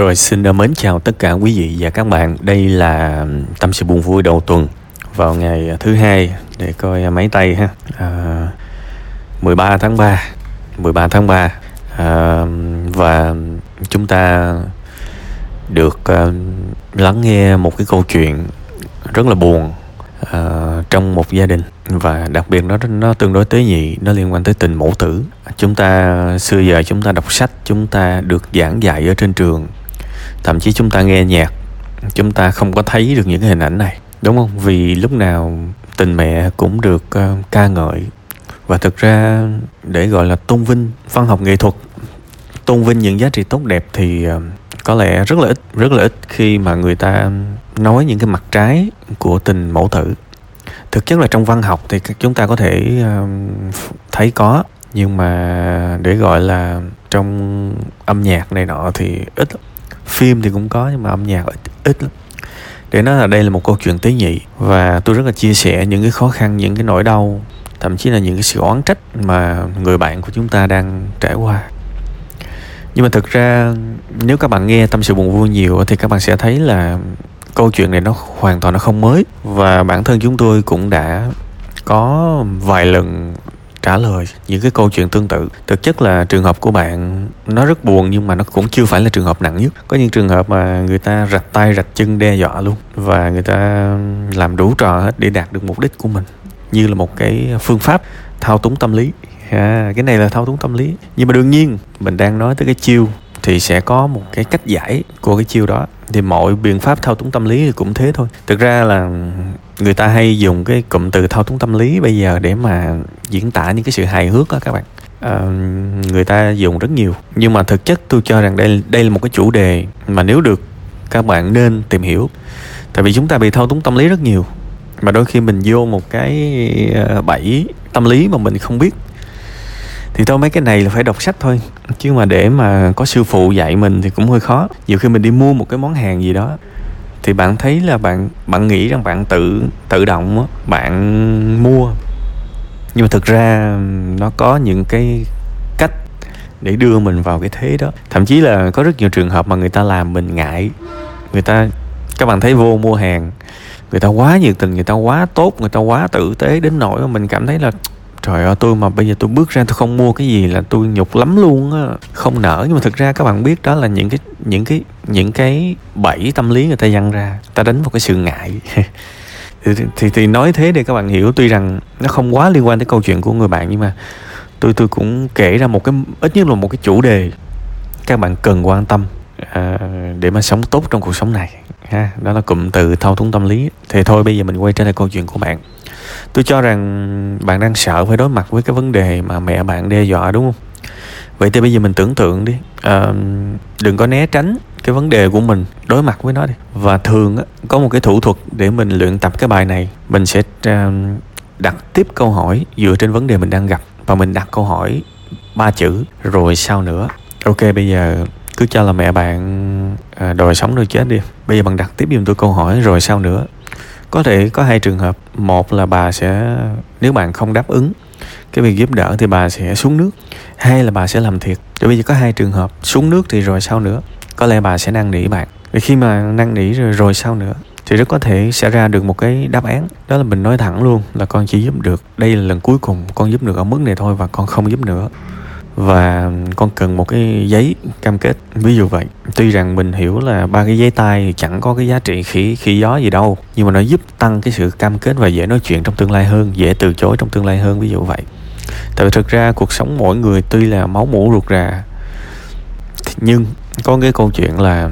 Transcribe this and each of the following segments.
Rồi xin mến chào tất cả quý vị và các bạn. Đây là tâm sự buồn vui đầu tuần vào ngày thứ hai để coi máy tay ha. À, 13 tháng 3. 13 tháng 3. À, và chúng ta được à, lắng nghe một cái câu chuyện rất là buồn à, trong một gia đình và đặc biệt nó nó tương đối tế nhị nó liên quan tới tình mẫu tử chúng ta xưa giờ chúng ta đọc sách chúng ta được giảng dạy ở trên trường thậm chí chúng ta nghe nhạc chúng ta không có thấy được những hình ảnh này đúng không? Vì lúc nào tình mẹ cũng được uh, ca ngợi. Và thực ra để gọi là tôn vinh văn học nghệ thuật tôn vinh những giá trị tốt đẹp thì uh, có lẽ rất là ít rất là ít khi mà người ta nói những cái mặt trái của tình mẫu tử. Thực chất là trong văn học thì chúng ta có thể uh, thấy có nhưng mà để gọi là trong âm nhạc này nọ thì ít phim thì cũng có nhưng mà âm nhạc ít, ít lắm. Để nói là đây là một câu chuyện tế nhị và tôi rất là chia sẻ những cái khó khăn những cái nỗi đau thậm chí là những cái sự oán trách mà người bạn của chúng ta đang trải qua. Nhưng mà thực ra nếu các bạn nghe tâm sự buồn vui nhiều thì các bạn sẽ thấy là câu chuyện này nó hoàn toàn nó không mới. Và bản thân chúng tôi cũng đã có vài lần trả lời những cái câu chuyện tương tự. Thực chất là trường hợp của bạn nó rất buồn nhưng mà nó cũng chưa phải là trường hợp nặng nhất. Có những trường hợp mà người ta rạch tay rạch chân đe dọa luôn và người ta làm đủ trò hết để đạt được mục đích của mình. Như là một cái phương pháp thao túng tâm lý. À, cái này là thao túng tâm lý. Nhưng mà đương nhiên mình đang nói tới cái chiêu thì sẽ có một cái cách giải của cái chiêu đó. Thì mọi biện pháp thao túng tâm lý thì cũng thế thôi. Thực ra là người ta hay dùng cái cụm từ thao túng tâm lý bây giờ để mà diễn tả những cái sự hài hước đó các bạn. À, người ta dùng rất nhiều. Nhưng mà thực chất tôi cho rằng đây đây là một cái chủ đề mà nếu được các bạn nên tìm hiểu. Tại vì chúng ta bị thao túng tâm lý rất nhiều. Mà đôi khi mình vô một cái ờ, bẫy tâm lý mà mình không biết thì thôi, mấy cái này là phải đọc sách thôi. Chứ mà để mà có sư phụ dạy mình thì cũng hơi khó. Nhiều khi mình đi mua một cái món hàng gì đó, thì bạn thấy là bạn bạn nghĩ rằng bạn tự tự động bạn mua. Nhưng mà thực ra nó có những cái cách để đưa mình vào cái thế đó. Thậm chí là có rất nhiều trường hợp mà người ta làm mình ngại. Người ta, các bạn thấy vô mua hàng, người ta quá nhiệt tình, người ta quá tốt, người ta quá tử tế đến nỗi mà mình cảm thấy là trời ơi tôi mà bây giờ tôi bước ra tôi không mua cái gì là tôi nhục lắm luôn á. Không nở nhưng mà thực ra các bạn biết đó là những cái những cái những cái bẫy tâm lý người ta dăng ra ta đánh vào cái sự ngại. Thì, thì thì nói thế để các bạn hiểu tuy rằng nó không quá liên quan tới câu chuyện của người bạn nhưng mà tôi tôi cũng kể ra một cái ít nhất là một cái chủ đề các bạn cần quan tâm à, để mà sống tốt trong cuộc sống này ha. Đó là cụm từ thao túng tâm lý. Thì thôi bây giờ mình quay trở lại câu chuyện của bạn tôi cho rằng bạn đang sợ phải đối mặt với cái vấn đề mà mẹ bạn đe dọa đúng không? Vậy thì bây giờ mình tưởng tượng đi. À, đừng có né tránh cái vấn đề của mình đối mặt với nó đi. Và thường á, có một cái thủ thuật để mình luyện tập cái bài này. Mình sẽ à, đặt tiếp câu hỏi dựa trên vấn đề mình đang gặp. Và mình đặt câu hỏi ba chữ rồi sao nữa? Ok bây giờ cứ cho là mẹ bạn à, đòi sống rồi chết đi. Bây giờ bạn đặt tiếp giùm tôi câu hỏi rồi sao nữa? Có thể có hai trường hợp. Một là bà sẽ, nếu bạn không đáp ứng cái việc giúp đỡ thì bà sẽ xuống nước. Hai là bà sẽ làm thiệt. Thì bây giờ có hai trường hợp. Xuống nước thì rồi sao nữa. Có lẽ bà sẽ năn nỉ bạn. Vì khi mà năn nỉ rồi rồi sao nữa, thì rất có thể sẽ ra được một cái đáp án. Đó là mình nói thẳng luôn là con chỉ giúp được. Đây là lần cuối cùng con giúp được ở mức này thôi và con không giúp nữa và con cần một cái giấy cam kết. Ví dụ vậy, tuy rằng mình hiểu là ba cái giấy tay chẳng có cái giá trị khi khi gió gì đâu, nhưng mà nó giúp tăng cái sự cam kết và dễ nói chuyện trong tương lai hơn, dễ từ chối trong tương lai hơn, ví dụ vậy. Tại vì thực ra cuộc sống mỗi người tuy là máu mủ ruột rà, nhưng có cái câu chuyện là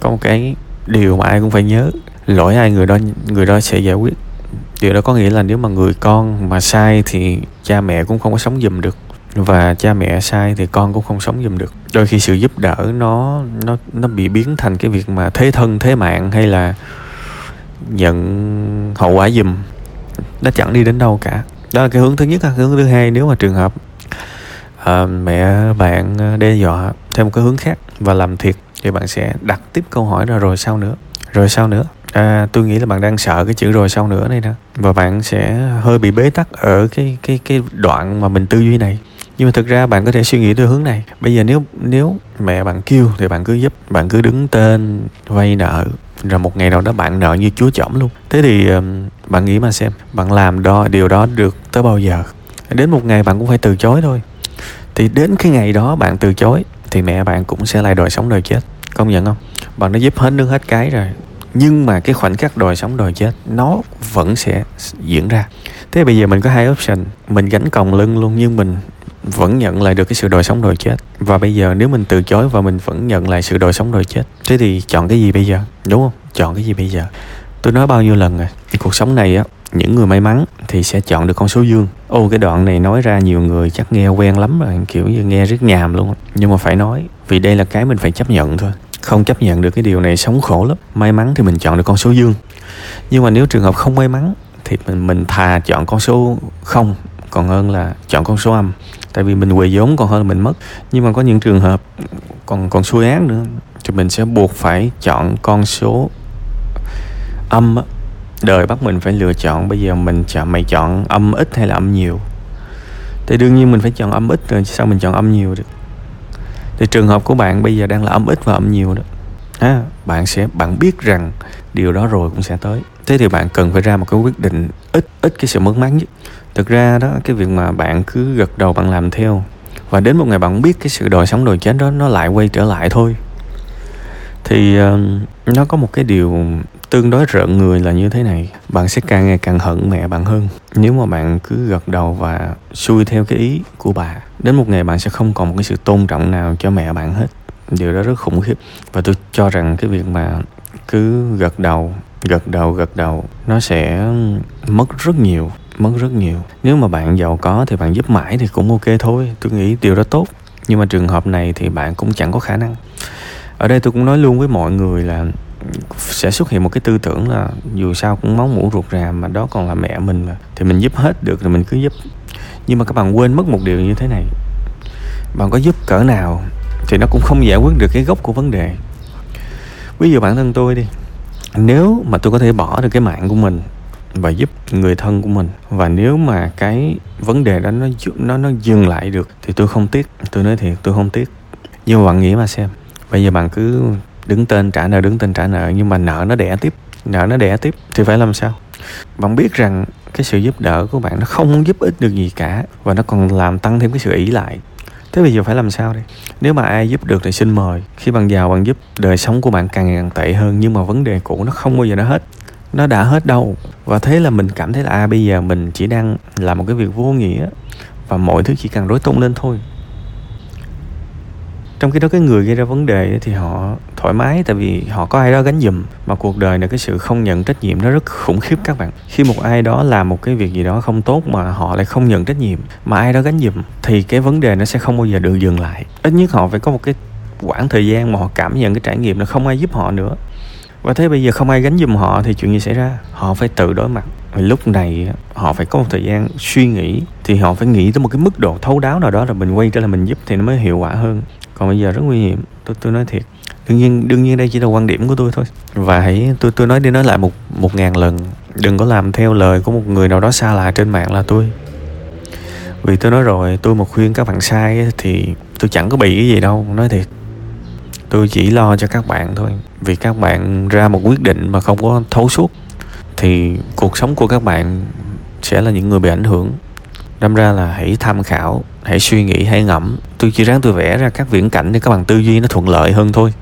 có một cái điều mà ai cũng phải nhớ, lỗi ai người đó người đó sẽ giải quyết. Điều đó có nghĩa là nếu mà người con mà sai thì cha mẹ cũng không có sống giùm được và cha mẹ sai thì con cũng không sống giùm được. Đôi khi sự giúp đỡ nó nó nó bị biến thành cái việc mà thế thân thế mạng hay là nhận hậu quả giùm. Nó chẳng đi đến đâu cả. Đó là cái hướng thứ nhất cái hướng thứ hai nếu mà trường hợp uh, mẹ bạn đe dọa theo một cái hướng khác và làm thiệt thì bạn sẽ đặt tiếp câu hỏi là rồi sao nữa? Rồi sao nữa? À, tôi nghĩ là bạn đang sợ cái chữ rồi sau nữa này nè và bạn sẽ hơi bị bế tắc ở cái cái cái đoạn mà mình tư duy này nhưng mà thực ra bạn có thể suy nghĩ theo hướng này. Bây giờ nếu nếu mẹ bạn kêu thì bạn cứ giúp, bạn cứ đứng tên, vay nợ, rồi một ngày nào đó bạn nợ như chúa chỏm luôn. Thế thì bạn nghĩ mà xem, bạn làm đó điều đó được tới bao giờ? Đến một ngày bạn cũng phải từ chối thôi. Thì đến cái ngày đó bạn từ chối thì mẹ bạn cũng sẽ lại đòi sống đòi chết. Công nhận không? Bạn đã giúp hết nước hết cái rồi, nhưng mà cái khoảnh khắc đòi sống đòi chết, nó vẫn sẽ diễn ra. Thế bây giờ mình có hai option. Mình gánh còng lưng luôn, nhưng mình vẫn nhận lại được cái sự đòi sống đòi chết. Và bây giờ nếu mình từ chối và mình vẫn nhận lại sự đòi sống đòi chết, thế thì chọn cái gì bây giờ? Đúng không? Chọn cái gì bây giờ? Tôi nói bao nhiêu lần rồi, thì cuộc sống này á, những người may mắn thì sẽ chọn được con số dương. Ô, cái đoạn này nói ra nhiều người chắc nghe quen lắm rồi, kiểu như nghe rất nhàm luôn nhưng mà phải nói, vì đây là cái mình phải chấp nhận thôi. Không chấp nhận được cái điều này sống khổ lắm. May mắn thì mình chọn được con số dương. Nhưng mà nếu trường hợp không may mắn thì mình mình thà chọn con số không còn hơn là chọn con số âm. Tại vì mình quỳ vốn còn hơn là mình mất. Nhưng mà có những trường hợp còn còn xui án nữa. Thì mình sẽ buộc phải chọn con số âm á. Đời bắt mình phải lựa chọn. Bây giờ mình chọn mày chọn âm ít hay là âm nhiều. Thì đương nhiên mình phải chọn âm ít rồi sao mình chọn âm nhiều được? Thì trường hợp của bạn bây giờ đang là âm ít và âm nhiều đó. À, bạn sẽ bạn biết rằng điều đó rồi cũng sẽ tới. Thế thì bạn cần phải ra một cái quyết định ít ít cái sự mất mát nhất. Thực ra đó cái việc mà bạn cứ gật đầu bạn làm theo và đến một ngày bạn biết cái sự đòi sống đòi chết đó nó lại quay trở lại thôi. Thì uh, nó có một cái điều tương đối rợn người là như thế này bạn sẽ càng ngày càng hận mẹ bạn hơn. Nếu mà bạn cứ gật đầu và xuôi theo cái ý của bà đến một ngày bạn sẽ không còn một cái sự tôn trọng nào cho mẹ bạn hết. Điều đó rất khủng khiếp và tôi cho rằng cái việc mà cứ gật đầu gật đầu gật đầu, nó sẽ mất rất nhiều, mất rất nhiều. Nếu mà bạn giàu có thì bạn giúp mãi thì cũng ok thôi, tôi nghĩ điều đó tốt. Nhưng mà trường hợp này thì bạn cũng chẳng có khả năng. Ở đây tôi cũng nói luôn với mọi người là sẽ xuất hiện một cái tư tưởng là dù sao cũng máu mũ ruột rà mà đó còn là mẹ mình mà. Thì mình giúp hết được thì mình cứ giúp. Nhưng mà các bạn quên mất một điều như thế này. Bạn có giúp cỡ nào thì nó cũng không giải quyết được cái gốc của vấn đề. Ví dụ bản thân tôi đi nếu mà tôi có thể bỏ được cái mạng của mình và giúp người thân của mình, và nếu mà cái vấn đề đó nó nó nó dừng lại được, thì tôi không tiếc. Tôi nói thiệt, tôi không tiếc. Nhưng mà bạn nghĩ mà xem, bây giờ bạn cứ đứng tên trả nợ, đứng tên trả nợ, nhưng mà nợ nó đẻ tiếp, nợ nó đẻ tiếp, thì phải làm sao? Bạn biết rằng cái sự giúp đỡ của bạn nó không giúp ích được gì cả, và nó còn làm tăng thêm cái sự ỷ lại thế bây giờ phải làm sao đây? Nếu mà ai giúp được thì xin mời. Khi bạn giàu bạn giúp, đời sống của bạn càng ngày càng tệ hơn. Nhưng mà vấn đề cũ nó không bao giờ nó hết. Nó đã hết đâu. Và thế là mình cảm thấy là à bây giờ mình chỉ đang làm một cái việc vô nghĩa. Và mọi thứ chỉ càng rối tung lên thôi trong khi đó cái người gây ra vấn đề thì họ thoải mái, tại vì họ có ai đó gánh giùm, mà cuộc đời này cái sự không nhận trách nhiệm nó rất khủng khiếp các bạn. Khi một ai đó làm một cái việc gì đó không tốt mà họ lại không nhận trách nhiệm, mà ai đó gánh giùm, thì cái vấn đề nó sẽ không bao giờ được dừng lại. Ít nhất họ phải có một cái quãng thời gian mà họ cảm nhận cái trải nghiệm là không ai giúp họ nữa. Và thế bây giờ không ai gánh giùm họ thì chuyện gì xảy ra? Họ phải tự đối mặt. Lúc này họ phải có một thời gian suy nghĩ, thì họ phải nghĩ tới một cái mức độ thấu đáo nào đó rồi mình quay trở lại mình giúp thì nó mới hiệu quả hơn còn bây giờ rất nguy hiểm. Tôi tôi nói thiệt. Đương nhiên đương nhiên đây chỉ là quan điểm của tôi thôi. Và hãy, tôi tôi nói đi nói lại một một ngàn lần. Đừng có làm theo lời của một người nào đó xa lạ trên mạng là tôi. Vì tôi nói rồi, tôi mà khuyên các bạn sai thì tôi chẳng có bị cái gì đâu, nói thiệt. Tôi chỉ lo cho các bạn thôi. Vì các bạn ra một quyết định mà không có thấu suốt, thì cuộc sống của các bạn sẽ là những người bị ảnh hưởng đâm ra là hãy tham khảo, hãy suy nghĩ, hãy ngẫm. Tôi chỉ ráng tôi vẽ ra các viễn cảnh để các bạn tư duy nó thuận lợi hơn thôi.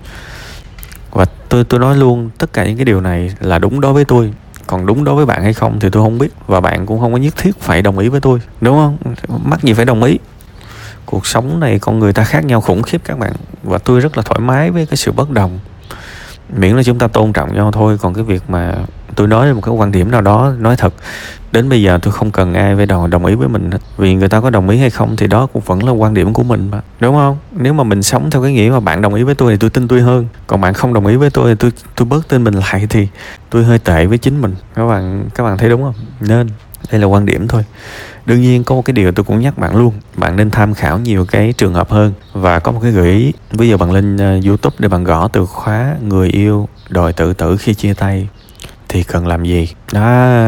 Và tôi tôi nói luôn, tất cả những cái điều này là đúng đối với tôi. Còn đúng đối với bạn hay không thì tôi không biết. Và bạn cũng không có nhất thiết phải đồng ý với tôi, đúng không? Mắc gì phải đồng ý. Cuộc sống này con người ta khác nhau khủng khiếp các bạn. Và tôi rất là thoải mái với cái sự bất đồng miễn là chúng ta tôn trọng nhau thôi. Còn cái việc mà tôi nói một cái quan điểm nào đó, nói thật, đến bây giờ tôi không cần ai phải đồng đồng ý với mình hết. Vì người ta có đồng ý hay không thì đó cũng vẫn là quan điểm của mình mà, đúng không? Nếu mà mình sống theo cái nghĩa mà bạn đồng ý với tôi thì tôi tin tôi hơn. Còn bạn không đồng ý với tôi thì tôi tôi bớt tin mình lại thì tôi hơi tệ với chính mình. Các bạn các bạn thấy đúng không? Nên đây là quan điểm thôi. Đương nhiên có một cái điều tôi cũng nhắc bạn luôn, bạn nên tham khảo nhiều cái trường hợp hơn. Và có một cái gợi ý bây giờ bạn lên ờ, youtube để bạn gõ từ khóa người yêu đòi tự tử khi chia tay thì cần làm gì? Đó,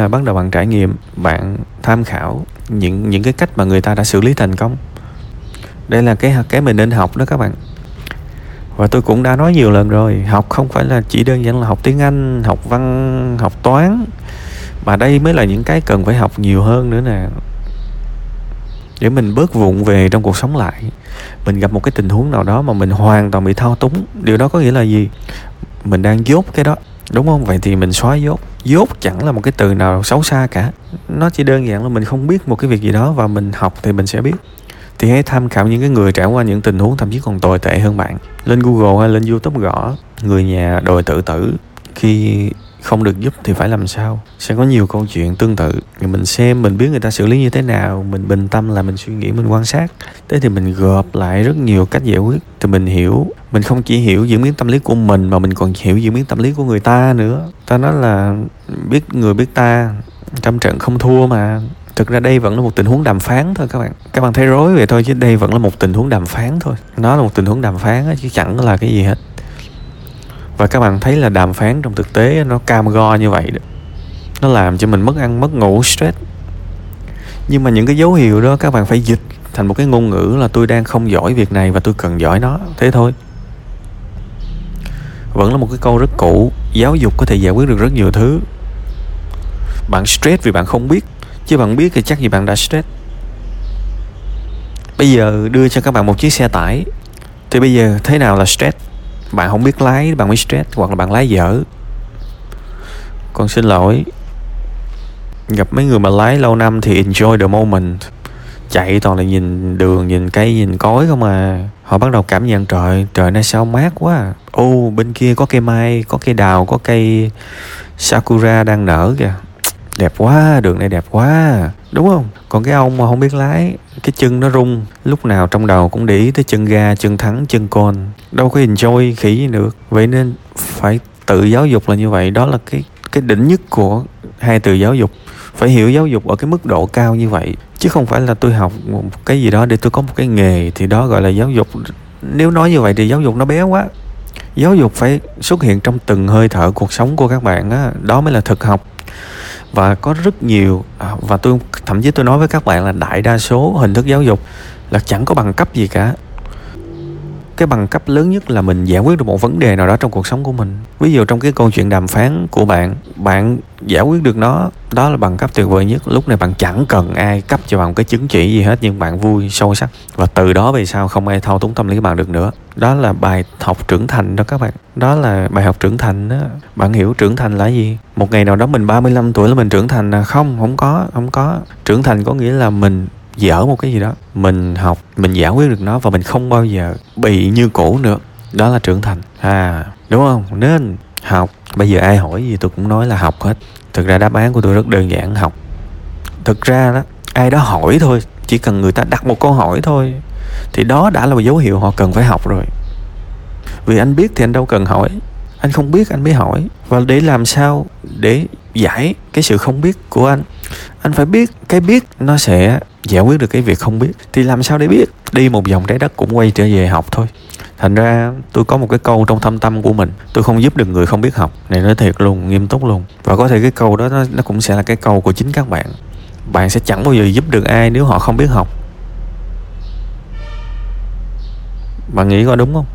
bắt đầu bạn trải nghiệm, bạn tham khảo những những cái cách mà người ta đã xử lý thành công. Đây là cái cái mình nên học đó các bạn. Và tôi cũng đã nói nhiều lần rồi, học không phải là chỉ đơn giản là học tiếng anh, học văn, học toán mà đây mới là những cái cần phải học nhiều hơn nữa nè. Để mình bớt vụng về trong cuộc sống lại. Mình gặp một cái tình huống nào đó mà mình hoàn toàn bị thao túng. Điều đó có nghĩa là gì? Mình đang dốt cái đó, đúng không? Vậy thì mình xóa dốt. Dốt chẳng là một cái từ nào xấu xa cả. Nó chỉ đơn giản là mình không biết một cái việc gì đó và mình học thì mình sẽ biết. Thì hãy tham khảo những cái người trải qua những tình huống thậm chí còn tồi tệ hơn bạn. Lên google hay lên youtube gõ người nhà đòi tự tử khi không được giúp thì phải làm sao? Sẽ có nhiều câu chuyện tương tự. Mình xem, mình biết người ta xử lý như thế nào, mình bình tâm là mình suy nghĩ, mình quan sát. Thế thì mình gộp lại rất nhiều cách giải quyết thì mình hiểu. Mình không chỉ hiểu diễn biến tâm lý của mình mà mình còn hiểu diễn biến tâm lý của người ta nữa. Ta nói là biết người biết ta trăm trận không thua mà. Thực ra đây vẫn là một tình huống đàm phán thôi các bạn. Các bạn thấy rối vậy thôi chứ đây vẫn là một tình huống đàm phán thôi. Nó là một tình huống đàm phán chứ chẳng là cái gì hết và các bạn thấy là đàm phán trong thực tế nó cam go như vậy đó. Nó làm cho mình mất ăn, mất ngủ, stress. Nhưng mà những cái dấu hiệu đó các bạn phải dịch thành một cái ngôn ngữ là tôi đang không giỏi việc này và tôi cần giỏi nó. Thế thôi. Vẫn là một cái câu rất cũ, giáo dục có thể giải quyết được rất nhiều thứ. Bạn stress vì bạn không biết, chứ bạn biết thì chắc gì bạn đã stress. Bây giờ đưa cho các bạn một chiếc xe tải. Thì bây giờ thế nào là stress? Bạn không biết lái, bạn mới stress, hoặc là bạn lái dở. Con xin lỗi. Gặp mấy người mà lái lâu năm thì enjoy the moment. Chạy toàn là nhìn đường, nhìn cây, nhìn cối không à. Họ bắt đầu cảm nhận trời trời nay sao mát quá à. ô, bên kia có cây mai, có cây đào, có cây sakura đang nở kìa đẹp quá, đường này đẹp quá. Đúng không? Còn cái ông mà không biết lái, cái chân nó rung, lúc nào trong đầu cũng để ý tới chân ga, chân thắng, chân con. Đâu có enjoy khỉ gì được. Vậy nên phải tự giáo dục là như vậy. Đó là cái cái đỉnh nhất của hai từ giáo dục. Phải hiểu giáo dục ở cái mức độ cao như vậy. Chứ không phải là tôi học một cái gì đó để tôi có một cái nghề, thì đó gọi là giáo dục. Nếu nói như vậy thì giáo dục nó bé quá. Giáo dục phải xuất hiện trong từng hơi thở cuộc sống của các bạn á. Đó mới là thực học và có rất nhiều à, và tôi thậm chí tôi nói với các bạn là đại đa số hình thức giáo dục là chẳng có bằng cấp gì cả cái bằng cấp lớn nhất là mình giải quyết được một vấn đề nào đó trong cuộc sống của mình. Ví dụ trong cái câu chuyện đàm phán của bạn bạn giải quyết được nó, đó là bằng cấp tuyệt vời nhất. Lúc này bạn chẳng cần ai cấp cho bạn cái chứng chỉ gì hết, nhưng bạn vui, sâu sắc. Và từ đó về sau không ai thao túng tâm lý bạn được nữa. Đó là bài học trưởng thành đó các bạn. Đó là bài học trưởng thành đó. Bạn hiểu trưởng thành là gì? Một ngày nào đó mình 35 tuổi là mình trưởng thành à? Không không có không có. Trưởng thành có nghĩa là mình dở một cái gì đó. Mình học, mình giải quyết được nó và mình không bao giờ bị như cũ nữa. Đó là trưởng thành. À đúng không? Nên học. Bây giờ ai hỏi gì tôi cũng nói là học hết. Thực ra đáp án của tôi rất đơn giản, học. Thực ra đó, ai đó hỏi thôi. Chỉ cần người ta đặt một câu hỏi thôi, thì đó đã là một dấu hiệu họ cần phải học rồi. Vì anh biết thì anh đâu cần hỏi. Anh không biết anh mới hỏi. Và để làm sao để giải cái sự không biết của anh? Anh phải biết, cái biết nó sẽ giải quyết được cái việc không biết thì làm sao để biết? Đi một vòng trái đất cũng quay trở về học thôi. Thành ra tôi có một cái câu trong thâm tâm của mình tôi không giúp được người không biết học này nói thiệt luôn nghiêm túc luôn. Và có thể cái câu đó nó, nó cũng sẽ là cái câu của chính các bạn. Bạn sẽ chẳng bao giờ giúp được ai nếu họ không biết học. Bạn nghĩ có đúng không?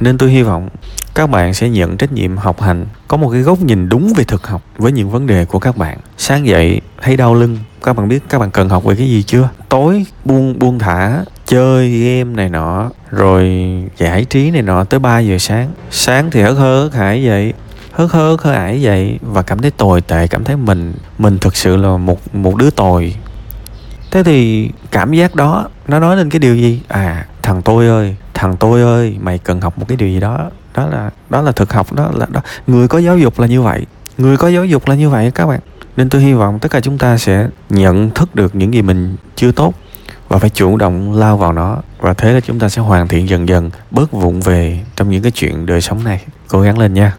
Nên tôi hy vọng các bạn sẽ nhận trách nhiệm học hành, có một cái góc nhìn đúng về thực học với những vấn đề của các bạn. Sáng dậy, thấy đau lưng. Các bạn biết các bạn cần học về cái gì chưa? Tối, buông buông thả, chơi game này nọ, rồi giải trí này nọ tới 3 giờ sáng. Sáng thì hớt hơ hớt hải vậy hớt hơ hớt hơ hải vậy và cảm thấy tồi tệ, cảm thấy mình mình thực sự là một một đứa tồi. Thế thì cảm giác đó, nó nói lên cái điều gì? À thằng tôi ơi, thằng tôi ơi, mày cần học một cái điều gì đó đó là đó là thực học, đó là, đó. Người có giáo dục là như vậy. Người có giáo dục là như vậy các bạn. Nên tôi hy vọng tất cả chúng ta sẽ nhận thức được những gì mình chưa tốt và phải chủ động lao vào nó. Và thế là chúng ta sẽ hoàn thiện dần dần bớt vụng về trong những cái chuyện đời sống này. Cố gắng lên nha.